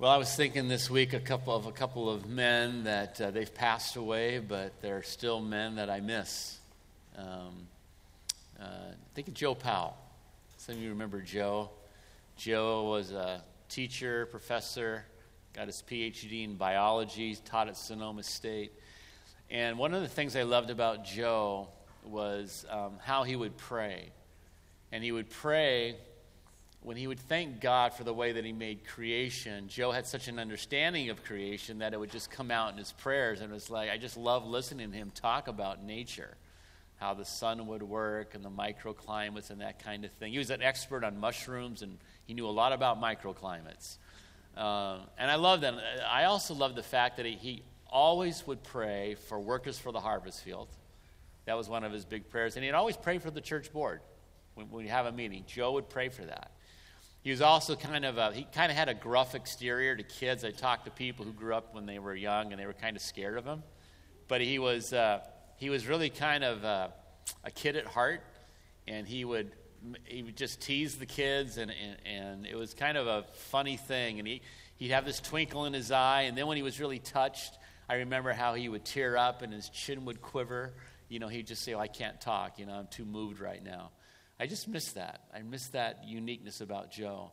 Well, I was thinking this week a couple of a couple of men that uh, they've passed away, but they're still men that I miss. Um, uh, think of Joe Powell. Some of you remember Joe. Joe was a teacher, professor, got his PhD in biology, taught at Sonoma State. And one of the things I loved about Joe was um, how he would pray. And he would pray when he would thank God for the way that he made creation, Joe had such an understanding of creation that it would just come out in his prayers. And it was like, I just love listening to him talk about nature, how the sun would work and the microclimates and that kind of thing. He was an expert on mushrooms and he knew a lot about microclimates. Um, and I love that. I also love the fact that he, always would pray for workers for the harvest field. That was one of his big prayers. And he'd always pray for the church board when we have a meeting. Joe would pray for that. He was also kind of a, he kind of had a gruff exterior to kids. I talked to people who grew up when they were young and they were kind of scared of him. But he was, uh, he was really kind of uh, a kid at heart, and he would, he would just tease the kids, and, and, and it was kind of a funny thing. And he, he'd have this twinkle in his eye, and then when he was really touched, I remember how he would tear up and his chin would quiver. You know, he'd just say, oh, I can't talk. You know, I'm too moved right now. I just miss that. I miss that uniqueness about Joe.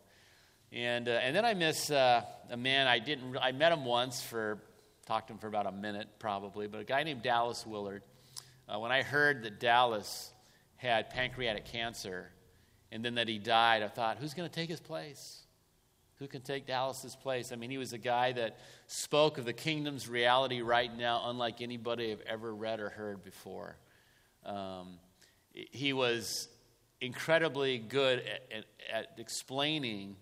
And, uh, and then I miss uh, a man I didn't, I met him once for, talked to him for about a minute probably, but a guy named Dallas Willard. Uh, when I heard that Dallas had pancreatic cancer and then that he died, I thought, who's going to take his place? Who can take Dallas's place? I mean, he was a guy that spoke of the kingdom's reality right now, unlike anybody I've ever read or heard before. Um, he was incredibly good at, at, at, explaining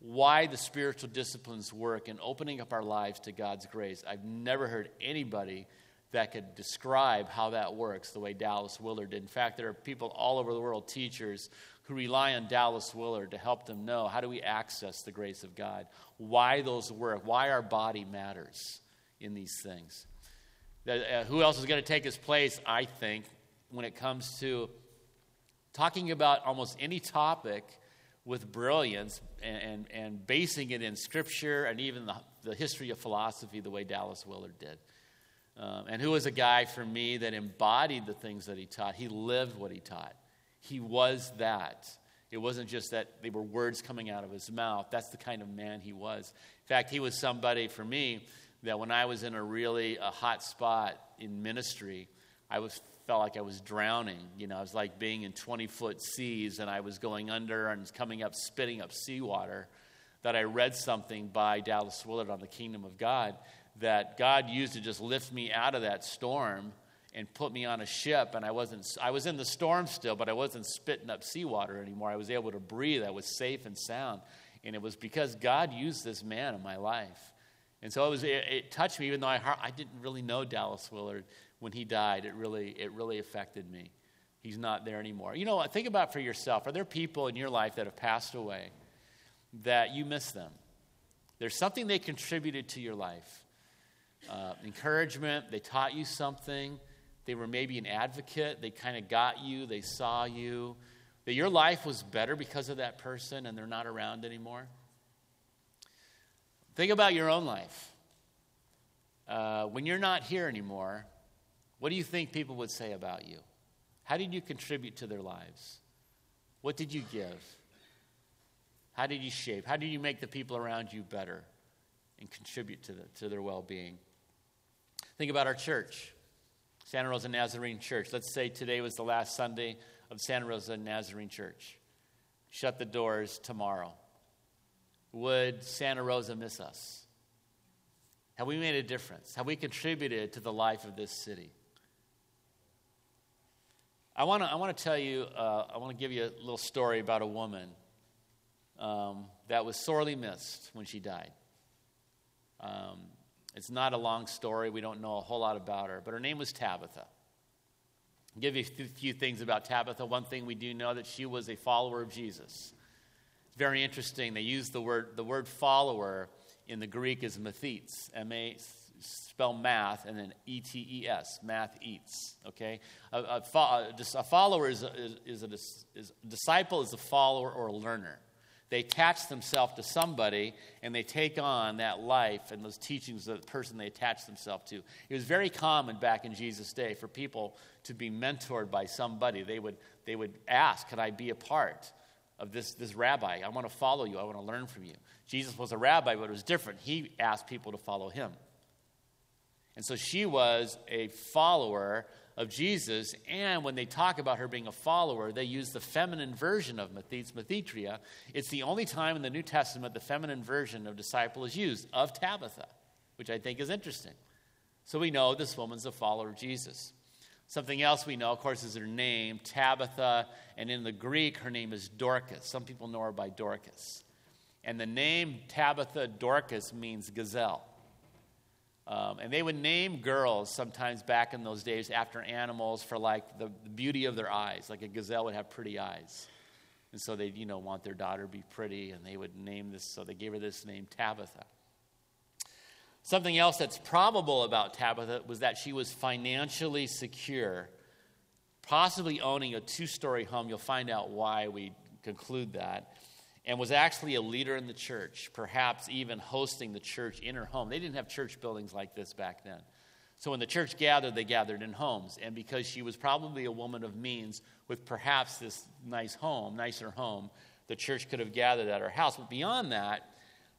why the spiritual disciplines work and opening up our lives to God's grace. I've never heard anybody that could describe how that works the way Dallas Willard did. In fact, there are people all over the world, teachers, who rely on Dallas Willard to help them know how do we access the grace of God, why those work, why our body matters in these things. Uh, who else is going to take his place, I think, when it comes to talking about almost any topic with brilliance and, and, and basing it in Scripture and even the, the, history of philosophy the way Dallas Willard did. Um, and who was a guy for me that embodied the things that he taught. He lived what he taught. He was that. It wasn't just that they were words coming out of his mouth. That's the kind of man he was. In fact, he was somebody for me that when I was in a really a hot spot in ministry, I was felt like I was drowning. You know, I was like being in 20 foot seas and I was going under and coming up, spitting up seawater. That I read something by Dallas Willard on the kingdom of God that God used to just lift me out of that storm and put me on a ship and I wasn't I was in the storm still but I wasn't spitting up seawater anymore I was able to breathe I was safe and sound and it was because God used this man in my life and so it was it, it touched me even though I, I didn't really know Dallas Willard when he died, it really, it really affected me. He's not there anymore. You know, think about for yourself. Are there people in your life that have passed away that you miss them? There's something they contributed to your life. Uh, encouragement, they taught you something. They were maybe an advocate. They kind of got you, they saw you. That your life was better because of that person and they're not around anymore. Think about your own life. Uh, when you're not here anymore, what do you think people would say about you? How did you contribute to their lives? What did you give? How did you shape? How did you make the people around you better and contribute to, the, to their well being? Think about our church, Santa Rosa Nazarene Church. Let's say today was the last Sunday of Santa Rosa Nazarene Church. Shut the doors tomorrow. Would Santa Rosa miss us? Have we made a difference? Have we contributed to the life of this city? I want to I wanna tell you, uh, I want to give you a little story about a woman um, that was sorely missed when she died. Um, it's not a long story. We don't know a whole lot about her, but her name was Tabitha. I'll give you a few things about Tabitha. One thing we do know that she was a follower of Jesus. It's very interesting. They use the word the word follower in the Greek is mathetes, M A spell math and then E T E S, math eats. Okay? A, a, a follower is, is, is, a, is a disciple is a follower or a learner. They attach themselves to somebody and they take on that life and those teachings of the person they attach themselves to. It was very common back in Jesus' day for people to be mentored by somebody. They would, they would ask, Can I be a part of this, this rabbi? I want to follow you. I want to learn from you. Jesus was a rabbi, but it was different. He asked people to follow him. And so she was a follower of Jesus. And when they talk about her being a follower, they use the feminine version of Mathis, Mathitria. It's the only time in the New Testament the feminine version of disciple is used, of Tabitha, which I think is interesting. So we know this woman's a follower of Jesus. Something else we know, of course, is her name, Tabitha, and in the Greek, her name is Dorcas. Some people know her by Dorcas. And the name Tabitha Dorcas means gazelle. Um, and they would name girls sometimes back in those days after animals for like the, beauty of their eyes. Like a gazelle would have pretty eyes. And so they, you know, want their daughter to be pretty, and they would name this, so they gave her this name, Tabitha. Something else that's probable about Tabitha was that she was financially secure, possibly owning a two story home. You'll find out why we conclude that and was actually a leader in the church, perhaps even hosting the church in her home. They didn't have church buildings like this back then. So when the church gathered, they gathered in homes. And because she was probably a woman of means with perhaps this nice home, nicer home, the church could have gathered at her house. But beyond that,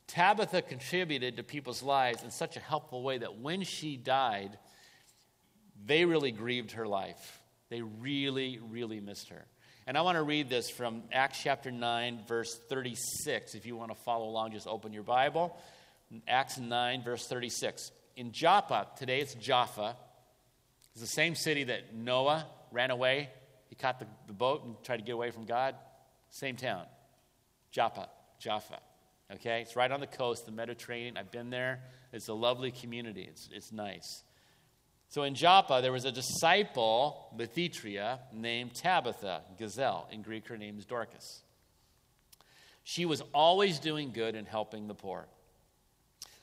Tabitha contributed to people's lives in such a helpful way that when she died, they really grieved her life. They really, really missed her. And I want to read this from Acts chapter 9, verse 36. If you want to follow along, just open your Bible. Acts 9, verse 36. In Joppa, today it's Jaffa, it's the same city that Noah ran away. He caught the, the boat and tried to get away from God. Same town. Joppa, Jaffa. Okay? It's right on the coast, the Mediterranean. I've been there. It's a lovely community, it's, it's nice. So in Joppa, there was a disciple, Mathitria, named Tabitha, Gazelle. In Greek, her name is Dorcas. She was always doing good and helping the poor.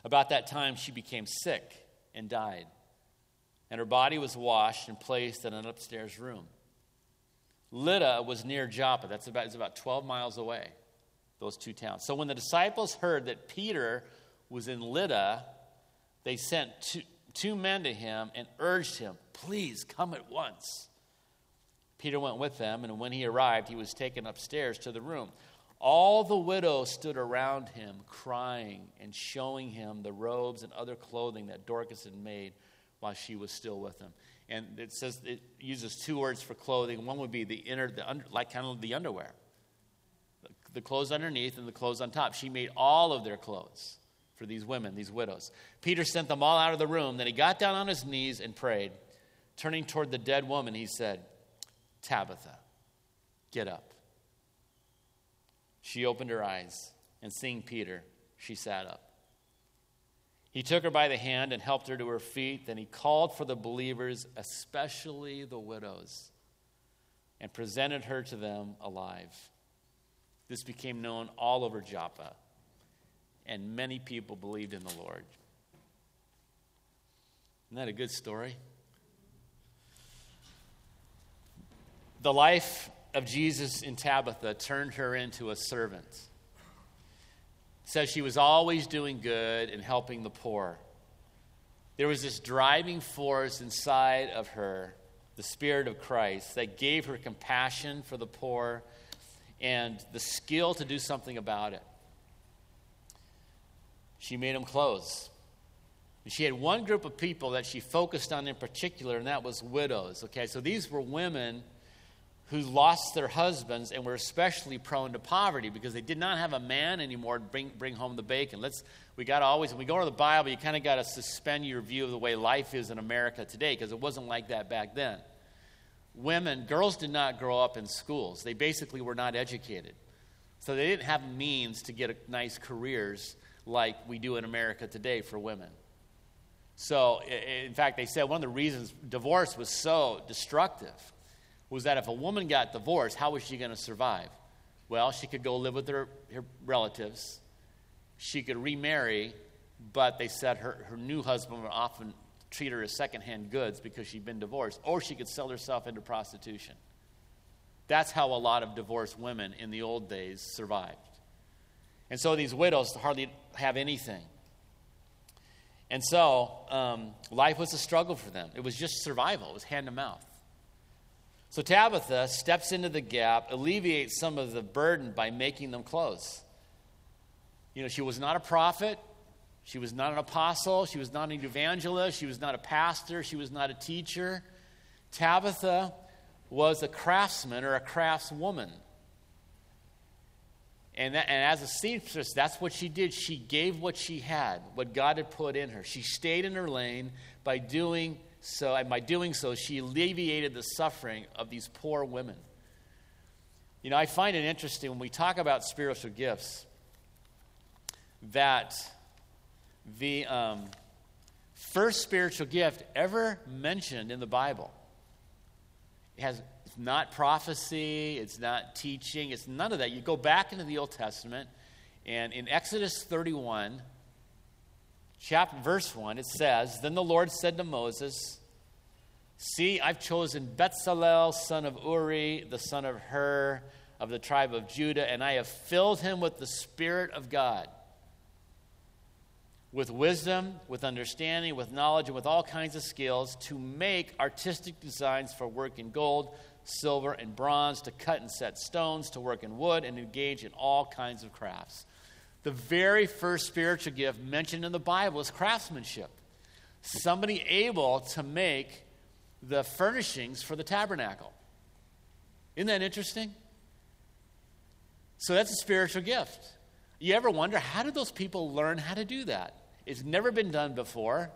About that time, she became sick and died, and her body was washed and placed in an upstairs room. Lydda was near Joppa. That's about, it's about 12 miles away, those two towns. So when the disciples heard that Peter was in Lydda, they sent two, two men to him and urged him, Please come at once. Peter went with them, and when he arrived, he was taken upstairs to the room. All the widows stood around him, crying and showing him the robes and other clothing that Dorcas had made while she was still with him. And it says it uses two words for clothing. One would be the inner, the under, like kind of the underwear, the clothes underneath and the clothes on top. She made all of their clothes for these women, these widows. Peter sent them all out of the room. Then he got down on his knees and prayed. Turning toward the dead woman, he said, Tabitha, get up. She opened her eyes, and seeing Peter, she sat up. He took her by the hand and helped her to her feet. Then he called for the believers, especially the widows, and presented her to them alive. This became known all over Joppa and many people believed in the Lord. Isn't that a good story? The life of Jesus in Tabitha turned her into a servant. Says she was always doing good and helping the poor. There was this driving force inside of her, the Spirit of Christ, that gave her compassion for the poor and the skill to do something about it she made them clothes. And she had one group of people that she focused on in particular, and that was widows. Okay, so these were women who lost their husbands and were especially prone to poverty because they did not have a man anymore to bring, bring home the bacon. Let's, we got to always, when we go to the Bible, you kind of got to suspend your view of the way life is in America today because it wasn't like that back then. Women, girls did not grow up in schools, they basically were not educated. So they didn't have means to get nice careers like we do in America today for women. So, in fact, they said one of the reasons divorce was so destructive was that if a woman got divorced, how was she going to survive? Well, she could go live with her, her relatives, she could remarry, but they said her, her new husband would often treat her as secondhand goods because she'd been divorced, or she could sell herself into prostitution. That's how a lot of divorced women in the old days survived. And so these widows hardly have anything. And so um, life was a struggle for them. It was just survival, it was hand to mouth. So Tabitha steps into the gap, alleviates some of the burden by making them clothes. You know, she was not a prophet, she was not an apostle, she was not an evangelist, she was not a pastor, she was not a teacher. Tabitha was a craftsman or a craftswoman. And, that, and as a seamstress, that's what she did. She gave what she had, what God had put in her. She stayed in her lane by doing so, and by doing so, she alleviated the suffering of these poor women. You know, I find it interesting when we talk about spiritual gifts that the um, first spiritual gift ever mentioned in the Bible has not prophecy, it's not teaching, it's none of that. You go back into the Old Testament, and in Exodus 31, chapter, verse 1, it says, Then the Lord said to Moses, See, I've chosen Bezalel, son of Uri, the son of Hur, of the tribe of Judah, and I have filled him with the Spirit of God, with wisdom, with understanding, with knowledge, and with all kinds of skills to make artistic designs for work in gold, silver, and bronze, to cut and set stones, to work in wood, and engage in all kinds of crafts. The very first spiritual gift mentioned in the Bible is craftsmanship. Somebody able to make the furnishings for the tabernacle. Isn't that interesting? So that's a spiritual gift. You ever wonder how did those people learn how to do that? It's never been done before.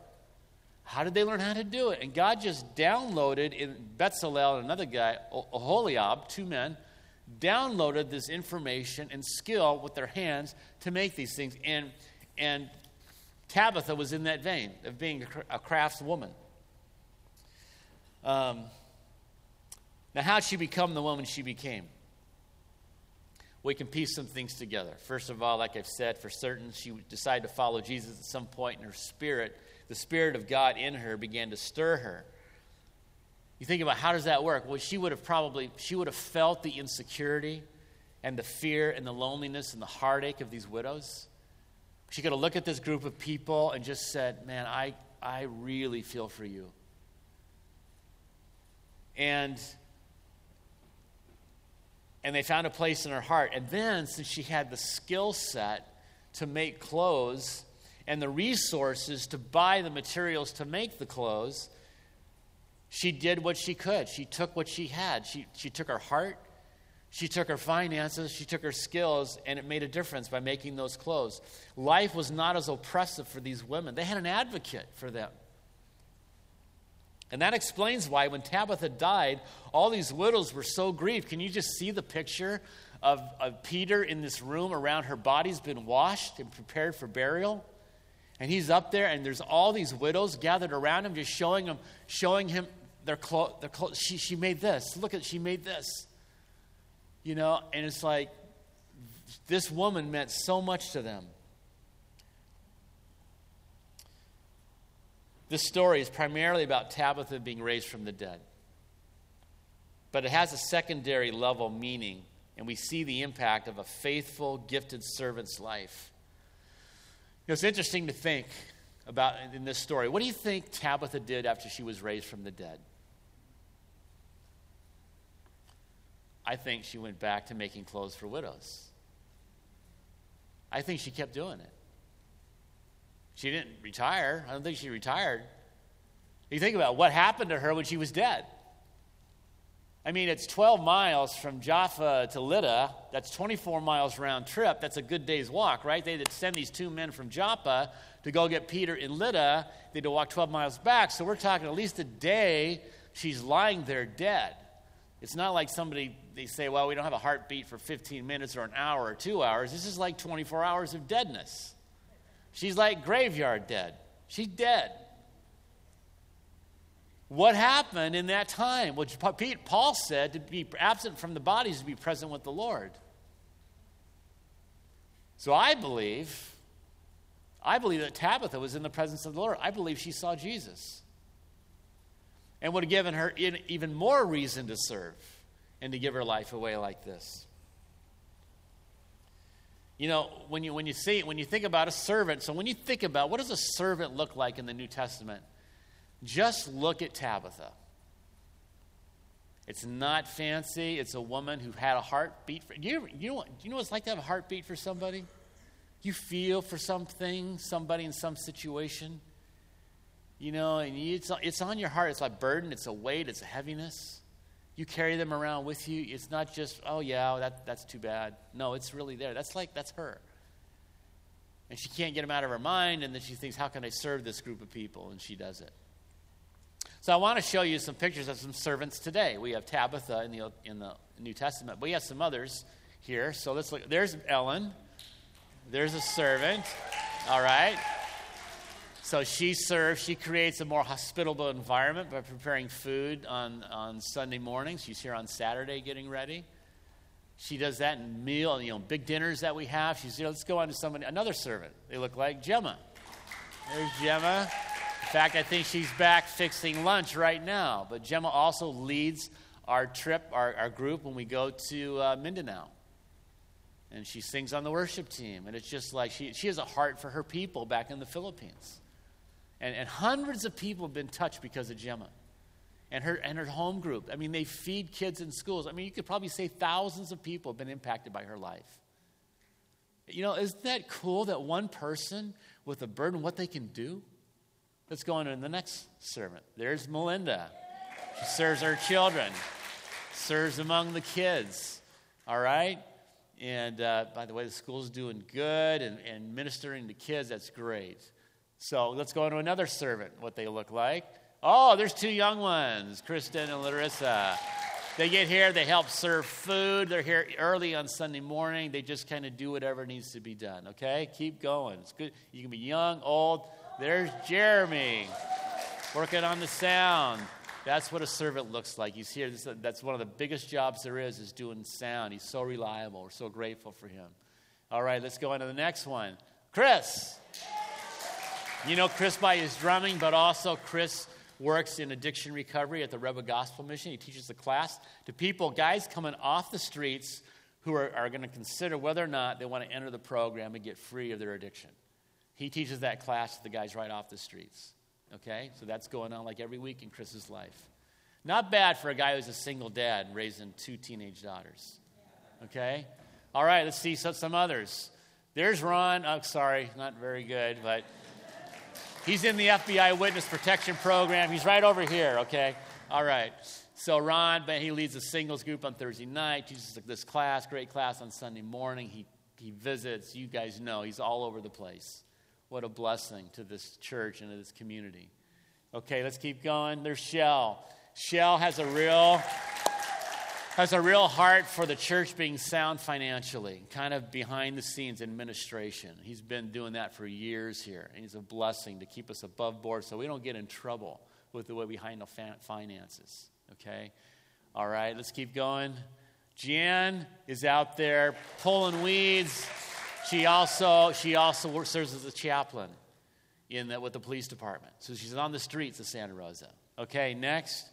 How did they learn how to do it? And God just downloaded in Bezalel and another guy, Oholiab, two men, downloaded this information and skill with their hands to make these things. And, and Tabitha was in that vein of being a craftswoman. Um, now, how did she become the woman she became? We can piece some things together. First of all, like I've said, for certain, she decided to follow Jesus at some point in her spirit the Spirit of God in her began to stir her. You think about how does that work? Well, she would have probably she would have felt the insecurity and the fear and the loneliness and the heartache of these widows. She could have looked at this group of people and just said, Man, I, I really feel for you. And and they found a place in her heart. And then, since she had the skill set to make clothes and the resources to buy the materials to make the clothes, she did what she could. She took what she had. She, she took her heart, she took her finances, she took her skills, and it made a difference by making those clothes. Life was not as oppressive for these women, they had an advocate for them. And that explains why when Tabitha died, all these widows were so grieved. Can you just see the picture of, of Peter in this room around her body's been washed and prepared for burial? And he's up there, and there's all these widows gathered around him, just showing him, showing him their clothes. Their clo- she, she made this. Look at, she made this. You know, and it's like, this woman meant so much to them. This story is primarily about Tabitha being raised from the dead. But it has a secondary level meaning, and we see the impact of a faithful, gifted servant's life know, it's interesting to think about in this story. What do you think Tabitha did after she was raised from the dead? I think she went back to making clothes for widows. I think she kept doing it. She didn't retire. I don't think she retired. You think about what happened to her when she was dead. I mean, it's 12 miles from Jaffa to Lydda. That's 24 miles round trip. That's a good day's walk, right? They would send these two men from Joppa to go get Peter in Lydda. They had to walk 12 miles back. So we're talking at least a day she's lying there dead. It's not like somebody, they say, well, we don't have a heartbeat for 15 minutes or an hour or two hours. This is like 24 hours of deadness. She's like graveyard dead. She's dead. What happened in that time? Which Paul said to be absent from the bodies to be present with the Lord. So I believe, I believe that Tabitha was in the presence of the Lord. I believe she saw Jesus. And would have given her even more reason to serve and to give her life away like this. You know, when you, when you see, when you think about a servant, so when you think about what does a servant look like in the New Testament, just look at Tabitha. It's not fancy. It's a woman who had a heartbeat. For, you, you, know, you know what it's like to have a heartbeat for somebody? You feel for something, somebody in some situation. You know, and you, it's, it's on your heart. It's a burden, it's a weight, it's a heaviness. You carry them around with you. It's not just, oh, yeah, oh, that, that's too bad. No, it's really there. That's like, that's her. And she can't get them out of her mind, and then she thinks, how can I serve this group of people? And she does it. So I want to show you some pictures of some servants today. We have Tabitha in the, in the New Testament, but we have some others here. So let's look. There's Ellen. There's a servant. All right. So she serves, she creates a more hospitable environment by preparing food on, on Sunday mornings. She's here on Saturday getting ready. She does that in meal, you know, big dinners that we have. She's here. Let's go on to somebody, another servant. They look like Gemma. There's Gemma. In fact, I think she's back fixing lunch right now. But Gemma also leads our trip, our, our group, when we go to uh, Mindanao. And she sings on the worship team. And it's just like she, she has a heart for her people back in the Philippines. And, and hundreds of people have been touched because of Gemma and her, and her home group. I mean, they feed kids in schools. I mean, you could probably say thousands of people have been impacted by her life. You know, isn't that cool that one person with a burden, what they can do? Let's go on to the next servant. There's Melinda. She serves our children, serves among the kids. All right? And uh, by the way, the school's doing good and, and ministering to kids. That's great. So let's go on to another servant, what they look like. Oh, there's two young ones, Kristen and Larissa. They get here, they help serve food. They're here early on Sunday morning. They just kind of do whatever needs to be done, okay? Keep going. It's good. You can be young, old. There's Jeremy working on the sound. That's what a servant looks like. He's here. That's one of the biggest jobs there is, is doing sound. He's so reliable. We're so grateful for him. All right, let's go on to the next one. Chris. You know Chris by his drumming, but also Chris works in addiction recovery at the Redwood Gospel Mission. He teaches the class to people, guys coming off the streets who are, are going to consider whether or not they want to enter the program and get free of their addiction. He teaches that class to the guys right off the streets. Okay? So that's going on like every week in Chris's life. Not bad for a guy who's a single dad raising two teenage daughters. Okay? All right, let's see some others. There's Ron. Oh, sorry, not very good, but He's in the FBI Witness Protection Program. He's right over here, okay? All right. So Ron, but he leads a singles group on Thursday night, teaches this class, great class on Sunday morning. He, he visits. You guys know he's all over the place. What a blessing to this church and to this community. Okay, let's keep going. There's Shell. Shell has a real has a real heart for the church being sound financially, kind of behind the scenes administration. He's been doing that for years here, and he's a blessing to keep us above board so we don't get in trouble with the way we handle finances. Okay? All right, let's keep going. Jan is out there pulling weeds. She also, she also serves as a chaplain in the, with the police department. So she's on the streets of Santa Rosa. Okay, next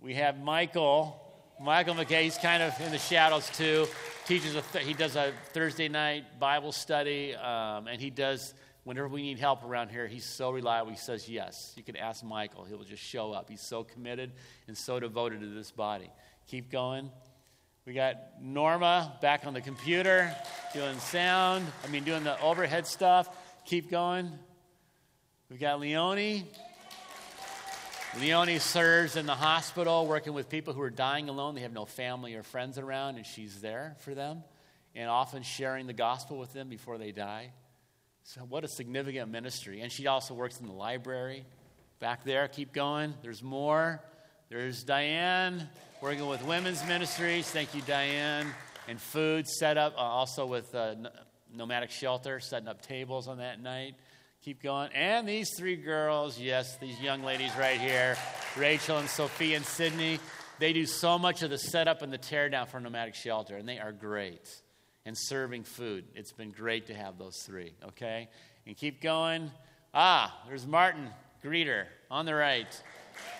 we have Michael Michael McKay, he's kind of in the shadows too. Teaches a th- he does a Thursday night Bible study, um, and he does whenever we need help around here. He's so reliable. He says yes. You can ask Michael; he will just show up. He's so committed and so devoted to this body. Keep going. We got Norma back on the computer doing sound. I mean, doing the overhead stuff. Keep going. We've got Leonie Leonie serves in the hospital working with people who are dying alone. They have no family or friends around, and she's there for them and often sharing the gospel with them before they die. So, what a significant ministry. And she also works in the library back there. Keep going. There's more. There's Diane working with women's ministries. Thank you, Diane. And food set up uh, also with uh, Nomadic Shelter, setting up tables on that night. Keep going. And these three girls, yes, these young ladies right here, Rachel and Sophie and Sydney, they do so much of the setup and the teardown for Nomadic Shelter, and they are great. And serving food. It's been great to have those three, okay? And keep going. Ah, there's Martin Greeter on the right.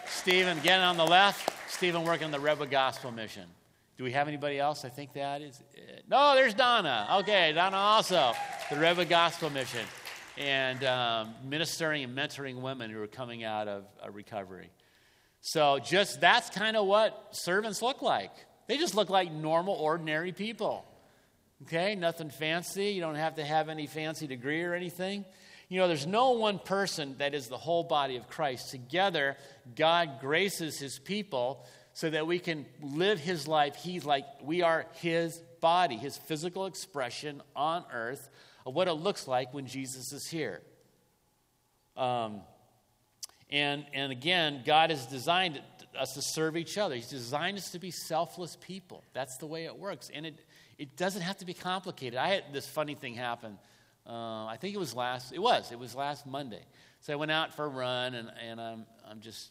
Stephen, again on the left. Stephen working on the Redwood Gospel Mission. Do we have anybody else? I think that is it. No, there's Donna. Okay, Donna also, the Redwood Gospel Mission, and um, ministering and mentoring women who are coming out of recovery. So, just that's kind of what servants look like. They just look like normal, ordinary people. Okay, nothing fancy. You don't have to have any fancy degree or anything. You know, there's no one person that is the whole body of Christ. Together, God graces his people so that we can live his life. He's like, we are his body, his physical expression on earth of what it looks like when Jesus is here. Um, and, and again, God has designed us to serve each other. He's designed us to be selfless people. That's the way it works. And it, it doesn't have to be complicated. I had this funny thing happen. Uh, I think it was last, it was, it was last Monday. So I went out for a run and, and I'm, I'm just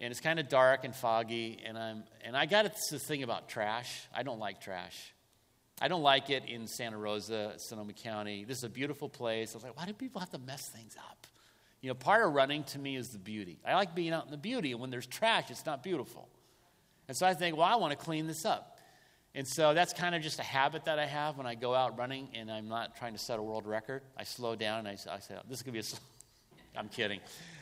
and it's kind of dark and foggy and i'm and i got this thing about trash. I don't like trash. I don't like it in santa rosa sonoma county. This is a beautiful place. I was like why do people have to mess things up? You know part of running to me is the beauty. I like being out in the beauty and when there's trash it's not beautiful. And so i think well i want to clean this up and so that's kind of just a habit that i have when i go out running and i'm not trying to set a world record i slow down and i, I say this is going to be a slow i'm kidding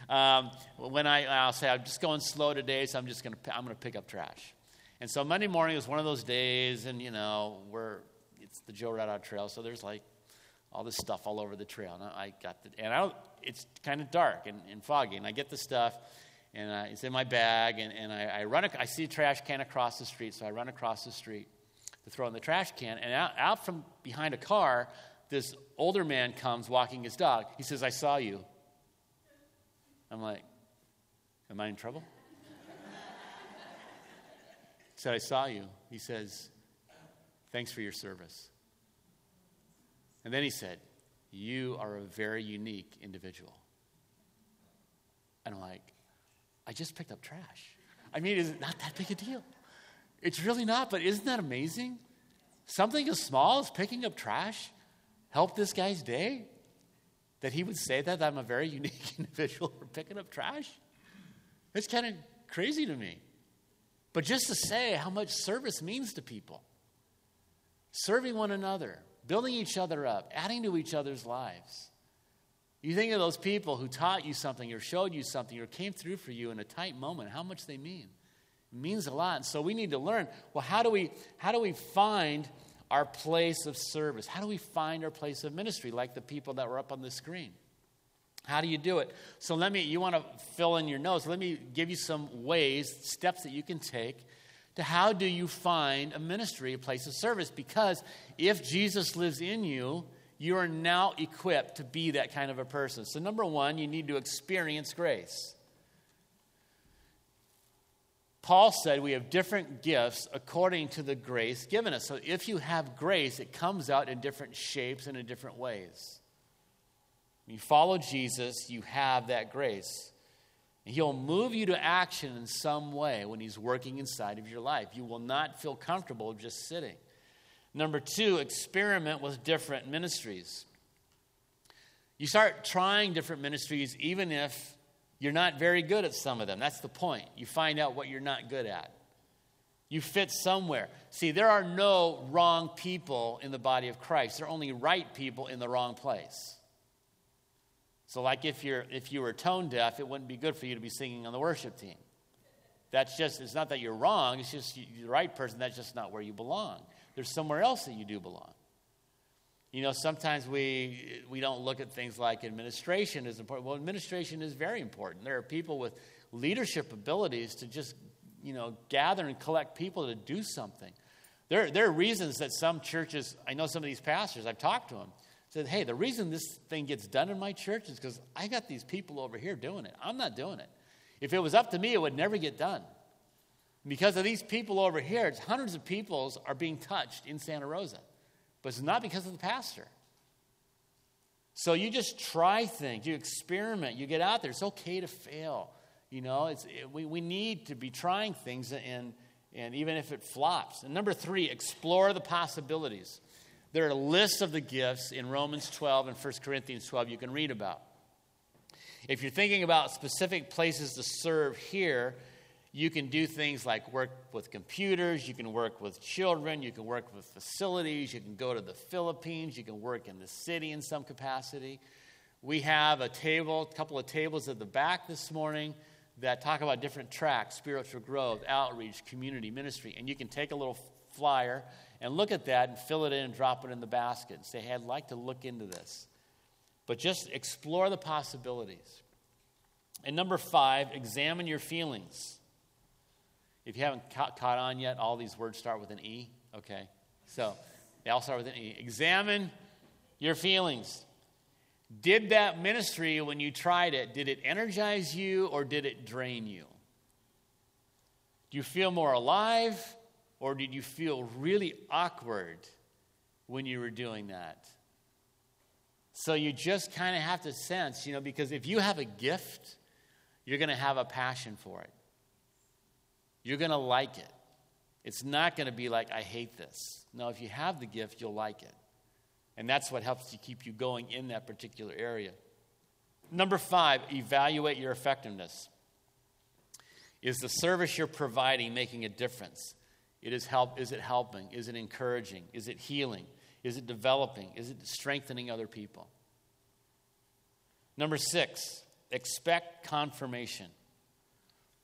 um, when I, I'll say, I'm just going slow today, so I'm just going to, I'm going to pick up trash. And so Monday morning was one of those days, and, you know, we're, it's the Joe Rodota Trail, so there's like all this stuff all over the trail. And I got the, and I, it's kind of dark and, and foggy, and I get the stuff, and uh, it's in my bag, and, and I, I run, I see a trash can across the street, so I run across the street to throw in the trash can, and out, out from behind a car, this older man comes walking his dog. He says, I saw you. I'm like, Am I in trouble? he said, I saw you. He says, Thanks for your service. And then he said, You are a very unique individual. And I'm like, I just picked up trash. I mean, it's not that big a deal. It's really not, but isn't that amazing? Something as small as picking up trash helped this guy's day that he would say that, that I'm a very unique individual for picking up trash? It's kind of crazy to me. But just to say how much service means to people serving one another, building each other up, adding to each other's lives. You think of those people who taught you something or showed you something or came through for you in a tight moment, how much they mean. Means a lot. And so we need to learn well, how do we, how do we find our place of service? How do we find our place of ministry, like the people that were up on the screen? How do you do it? So let me, you want to fill in your notes. Let me give you some ways, steps that you can take to how do you find a ministry, a place of service? Because if Jesus lives in you, you are now equipped to be that kind of a person. So, number one, you need to experience grace. Paul said we have different gifts according to the grace given us. So if you have grace, it comes out in different shapes and in different ways. When you follow Jesus, you have that grace. He'll move you to action in some way when He's working inside of your life. You will not feel comfortable just sitting. Number two, experiment with different ministries. You start trying different ministries even if you're not very good at some of them. That's the point. You find out what you're not good at. You fit somewhere. See, there are no wrong people in the body of Christ. There are only right people in the wrong place. So, like if you're if you were tone deaf, it wouldn't be good for you to be singing on the worship team. That's just it's not that you're wrong, it's just you're the right person, that's just not where you belong. There's somewhere else that you do belong. You know, sometimes we, we don't look at things like administration is important. Well, administration is very important. There are people with leadership abilities to just, you know, gather and collect people to do something. There, there are reasons that some churches, I know some of these pastors, I've talked to them, said, hey, the reason this thing gets done in my church is because I got these people over here doing it. I'm not doing it. If it was up to me, it would never get done. Because of these people over here, it's hundreds of people are being touched in Santa Rosa but it's not because of the pastor. So you just try things, you experiment, you get out there. It's okay to fail. You know, it's, it, we, we need to be trying things, and, and even if it flops. And number three, explore the possibilities. There are lists of the gifts in Romans 12 and 1 Corinthians 12 you can read about. If you're thinking about specific places to serve here, You can do things like work with computers, you can work with children, you can work with facilities, you can go to the Philippines, you can work in the city in some capacity. We have a table, a couple of tables at the back this morning that talk about different tracks spiritual growth, outreach, community, ministry. And you can take a little flyer and look at that and fill it in and drop it in the basket and say, hey, I'd like to look into this. But just explore the possibilities. And number five, examine your feelings. If you haven't ca- caught on yet, all these words start with an E. Okay. So they all start with an E. Examine your feelings. Did that ministry, when you tried it, did it energize you or did it drain you? Do you feel more alive or did you feel really awkward when you were doing that? So you just kind of have to sense, you know, because if you have a gift, you're going to have a passion for it. You're going to like it. It's not going to be like, I hate this. No, if you have the gift, you'll like it. And that's what helps to keep you going in that particular area. Number five, evaluate your effectiveness. Is the service you're providing making a difference? It is, help, is it helping? Is it encouraging? Is it healing? Is it developing? Is it strengthening other people? Number six, expect confirmation.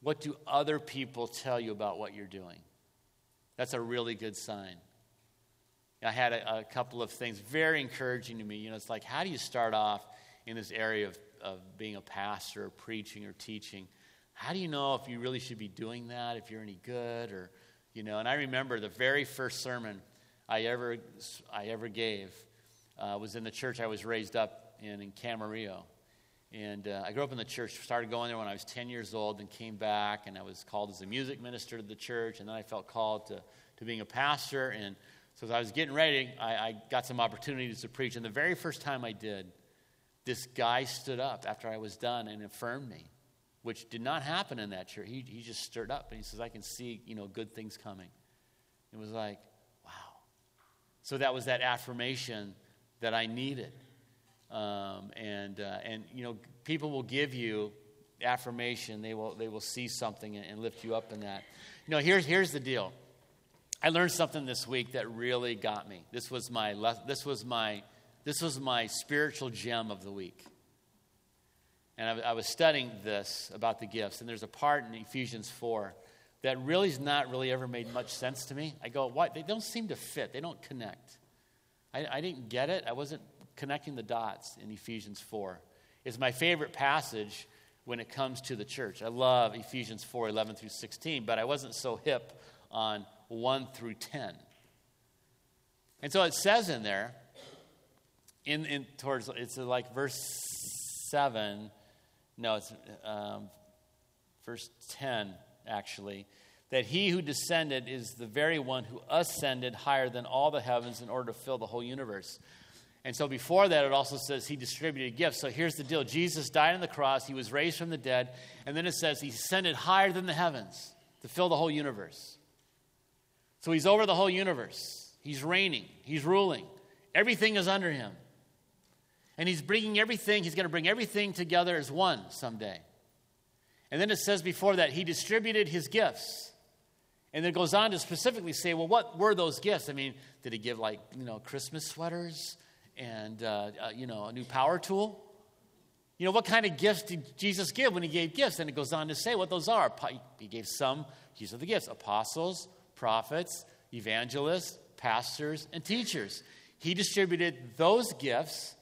What do other people tell you about what you're doing? That's a really good sign. I had a, a, couple of things very encouraging to me. You know, it's like, how do you start off in this area of, of being a pastor or preaching or teaching? How do you know if you really should be doing that, if you're any good, or, you know? And I remember the very first sermon I ever, I ever gave uh, was in the church I was raised up in, in Camarillo. And uh, I grew up in the church, started going there when I was 10 years old, and came back, and I was called as a music minister to the church, and then I felt called to, to being a pastor. And so as I was getting ready, I, I got some opportunities to preach. And the very first time I did, this guy stood up after I was done and affirmed me, which did not happen in that church. He, he just stirred up, and he says, I can see, you know, good things coming. It was like, wow. So that was that affirmation that I needed. Um, and, uh, and, you know, people will give you affirmation. They will, they will see something and, lift you up in that. You know, here's, here's the deal. I learned something this week that really got me. This was my, this was my, this was my spiritual gem of the week. And I, I was studying this about the gifts, and there's a part in Ephesians 4 that really has not really ever made much sense to me. I go, why? They don't seem to fit. They don't connect. I, I didn't get it. I wasn't connecting the dots in Ephesians 4. It's my favorite passage when it comes to the church. I love Ephesians 4 11 through 16, but I wasn't so hip on 1 through 10. And so it says in there, in, in towards it's like verse 7, no, it's um, verse 10 actually, that he who descended is the very one who ascended higher than all the heavens in order to fill the whole universe. And so before that, it also says he distributed gifts. So here's the deal Jesus died on the cross, he was raised from the dead, and then it says he ascended higher than the heavens to fill the whole universe. So he's over the whole universe. He's reigning, he's ruling. Everything is under him. And he's bringing everything, he's going to bring everything together as one someday. And then it says before that, he distributed his gifts. And then it goes on to specifically say, well, what were those gifts? I mean, did he give like, you know, Christmas sweaters? And uh, uh, you know a new power tool. You know what kind of gifts did jesus give when he gave gifts? And it goes on to say what those are. He gave some these are the gifts apostles prophets evangelists pastors and teachers. He distributed those gifts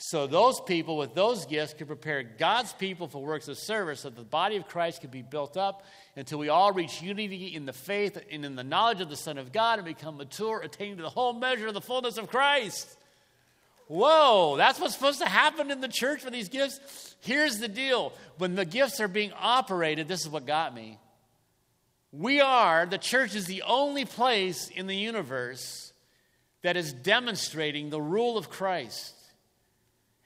so those people with those gifts could prepare god's people for works of service so that the body of christ could be built up until we all reach unity in the faith and in the knowledge of the son of god and become mature attaining to the whole measure of the fullness of christ Whoa, that's what's supposed to happen in the church for these gifts? Here's the deal when the gifts are being operated, this is what got me. We are, the church is the only place in the universe that is demonstrating the rule of Christ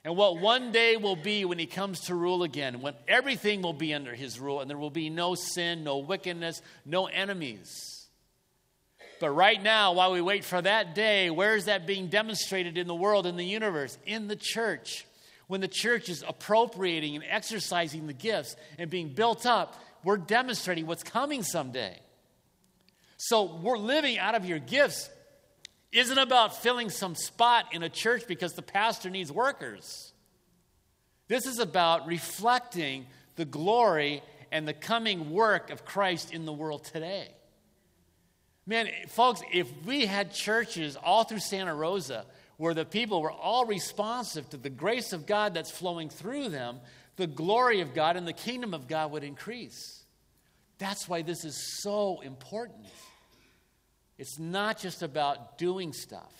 and what one day will be when he comes to rule again, when everything will be under his rule and there will be no sin, no wickedness, no enemies. But right now, while we wait for that day, where is that being demonstrated in the world, in the universe? In the church. When the church is appropriating and exercising the gifts and being built up, we're demonstrating what's coming someday. So we're living out of your gifts isn't about filling some spot in a church because the pastor needs workers. This is about reflecting the glory and the coming work of Christ in the world today. Man, folks, if we had churches all through Santa Rosa where the people were all responsive to the grace of God that's flowing through them, the glory of God and the kingdom of God would increase. That's why this is so important. It's not just about doing stuff,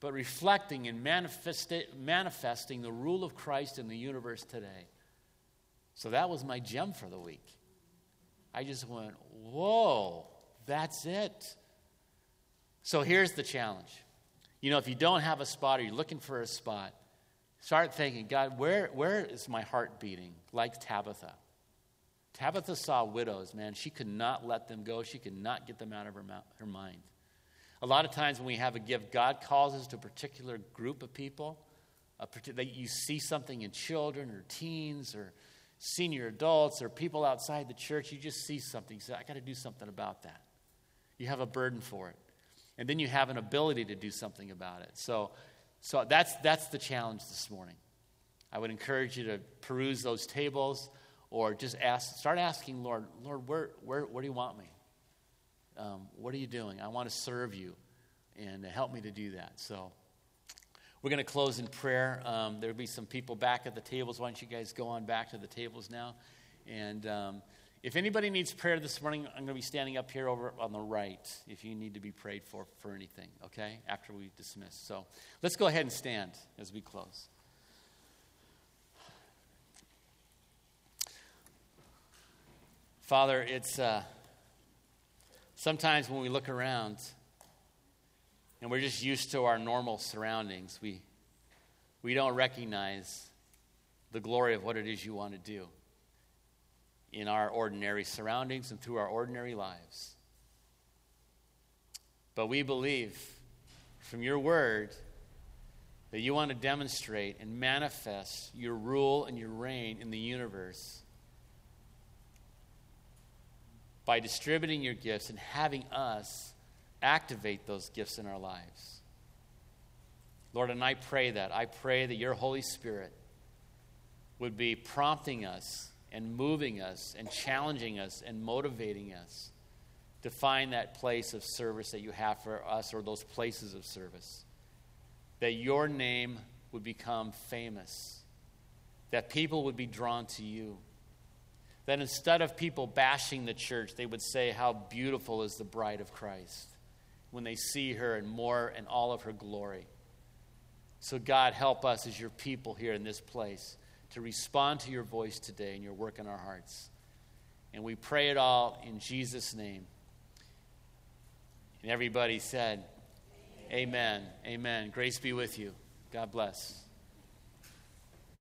but reflecting and manifesting the rule of Christ in the universe today. So that was my gem for the week. I just went, whoa, that's it. So here's the challenge. You know, if you don't have a spot or you're looking for a spot, start thinking, God, where, where is my heart beating? Like Tabitha. Tabitha saw widows, man. She could not let them go. She could not get them out of her, her mind. A lot of times when we have a gift, God calls us to a particular group of people. that you see something in children or teens or senior adults or people outside the church. You just see something. You say, I got to do something about that. You have a burden for it. And then you have an ability to do something about it. So, so that's, that's the challenge this morning. I would encourage you to peruse those tables or just ask, start asking, Lord, Lord, where, where, where do you want me? Um, what are you doing? I want to serve you and help me to do that. So we're going to close in prayer. Um, there'll be some people back at the tables. Why don't you guys go on back to the tables now? And um, if anybody needs prayer this morning, I'm going to be standing up here over on the right if you need to be prayed for for anything, okay, after we dismiss. So let's go ahead and stand as we close. Father, it's uh, sometimes when we look around and we're just used to our normal surroundings, we, we don't recognize the glory of what it is you want to do in our ordinary surroundings and through our ordinary lives. But we believe from your word that you want to demonstrate and manifest your rule and your reign in the universe by distributing your gifts and having us activate those gifts in our lives. Lord, and I pray that. I pray that your Holy Spirit would be prompting us and moving us and challenging us and motivating us to find that place of service that you have for us or those places of service. That your name would become famous, that people would be drawn to you that instead of people bashing the church, they would say, How beautiful is the bride of Christ when they see her and more and all of her glory. So, God, help us as your people here in this place to respond to your voice today and your work in our hearts. And we pray it all in Jesus' name. And everybody said, Amen. Amen. Amen. Grace be with you. God bless.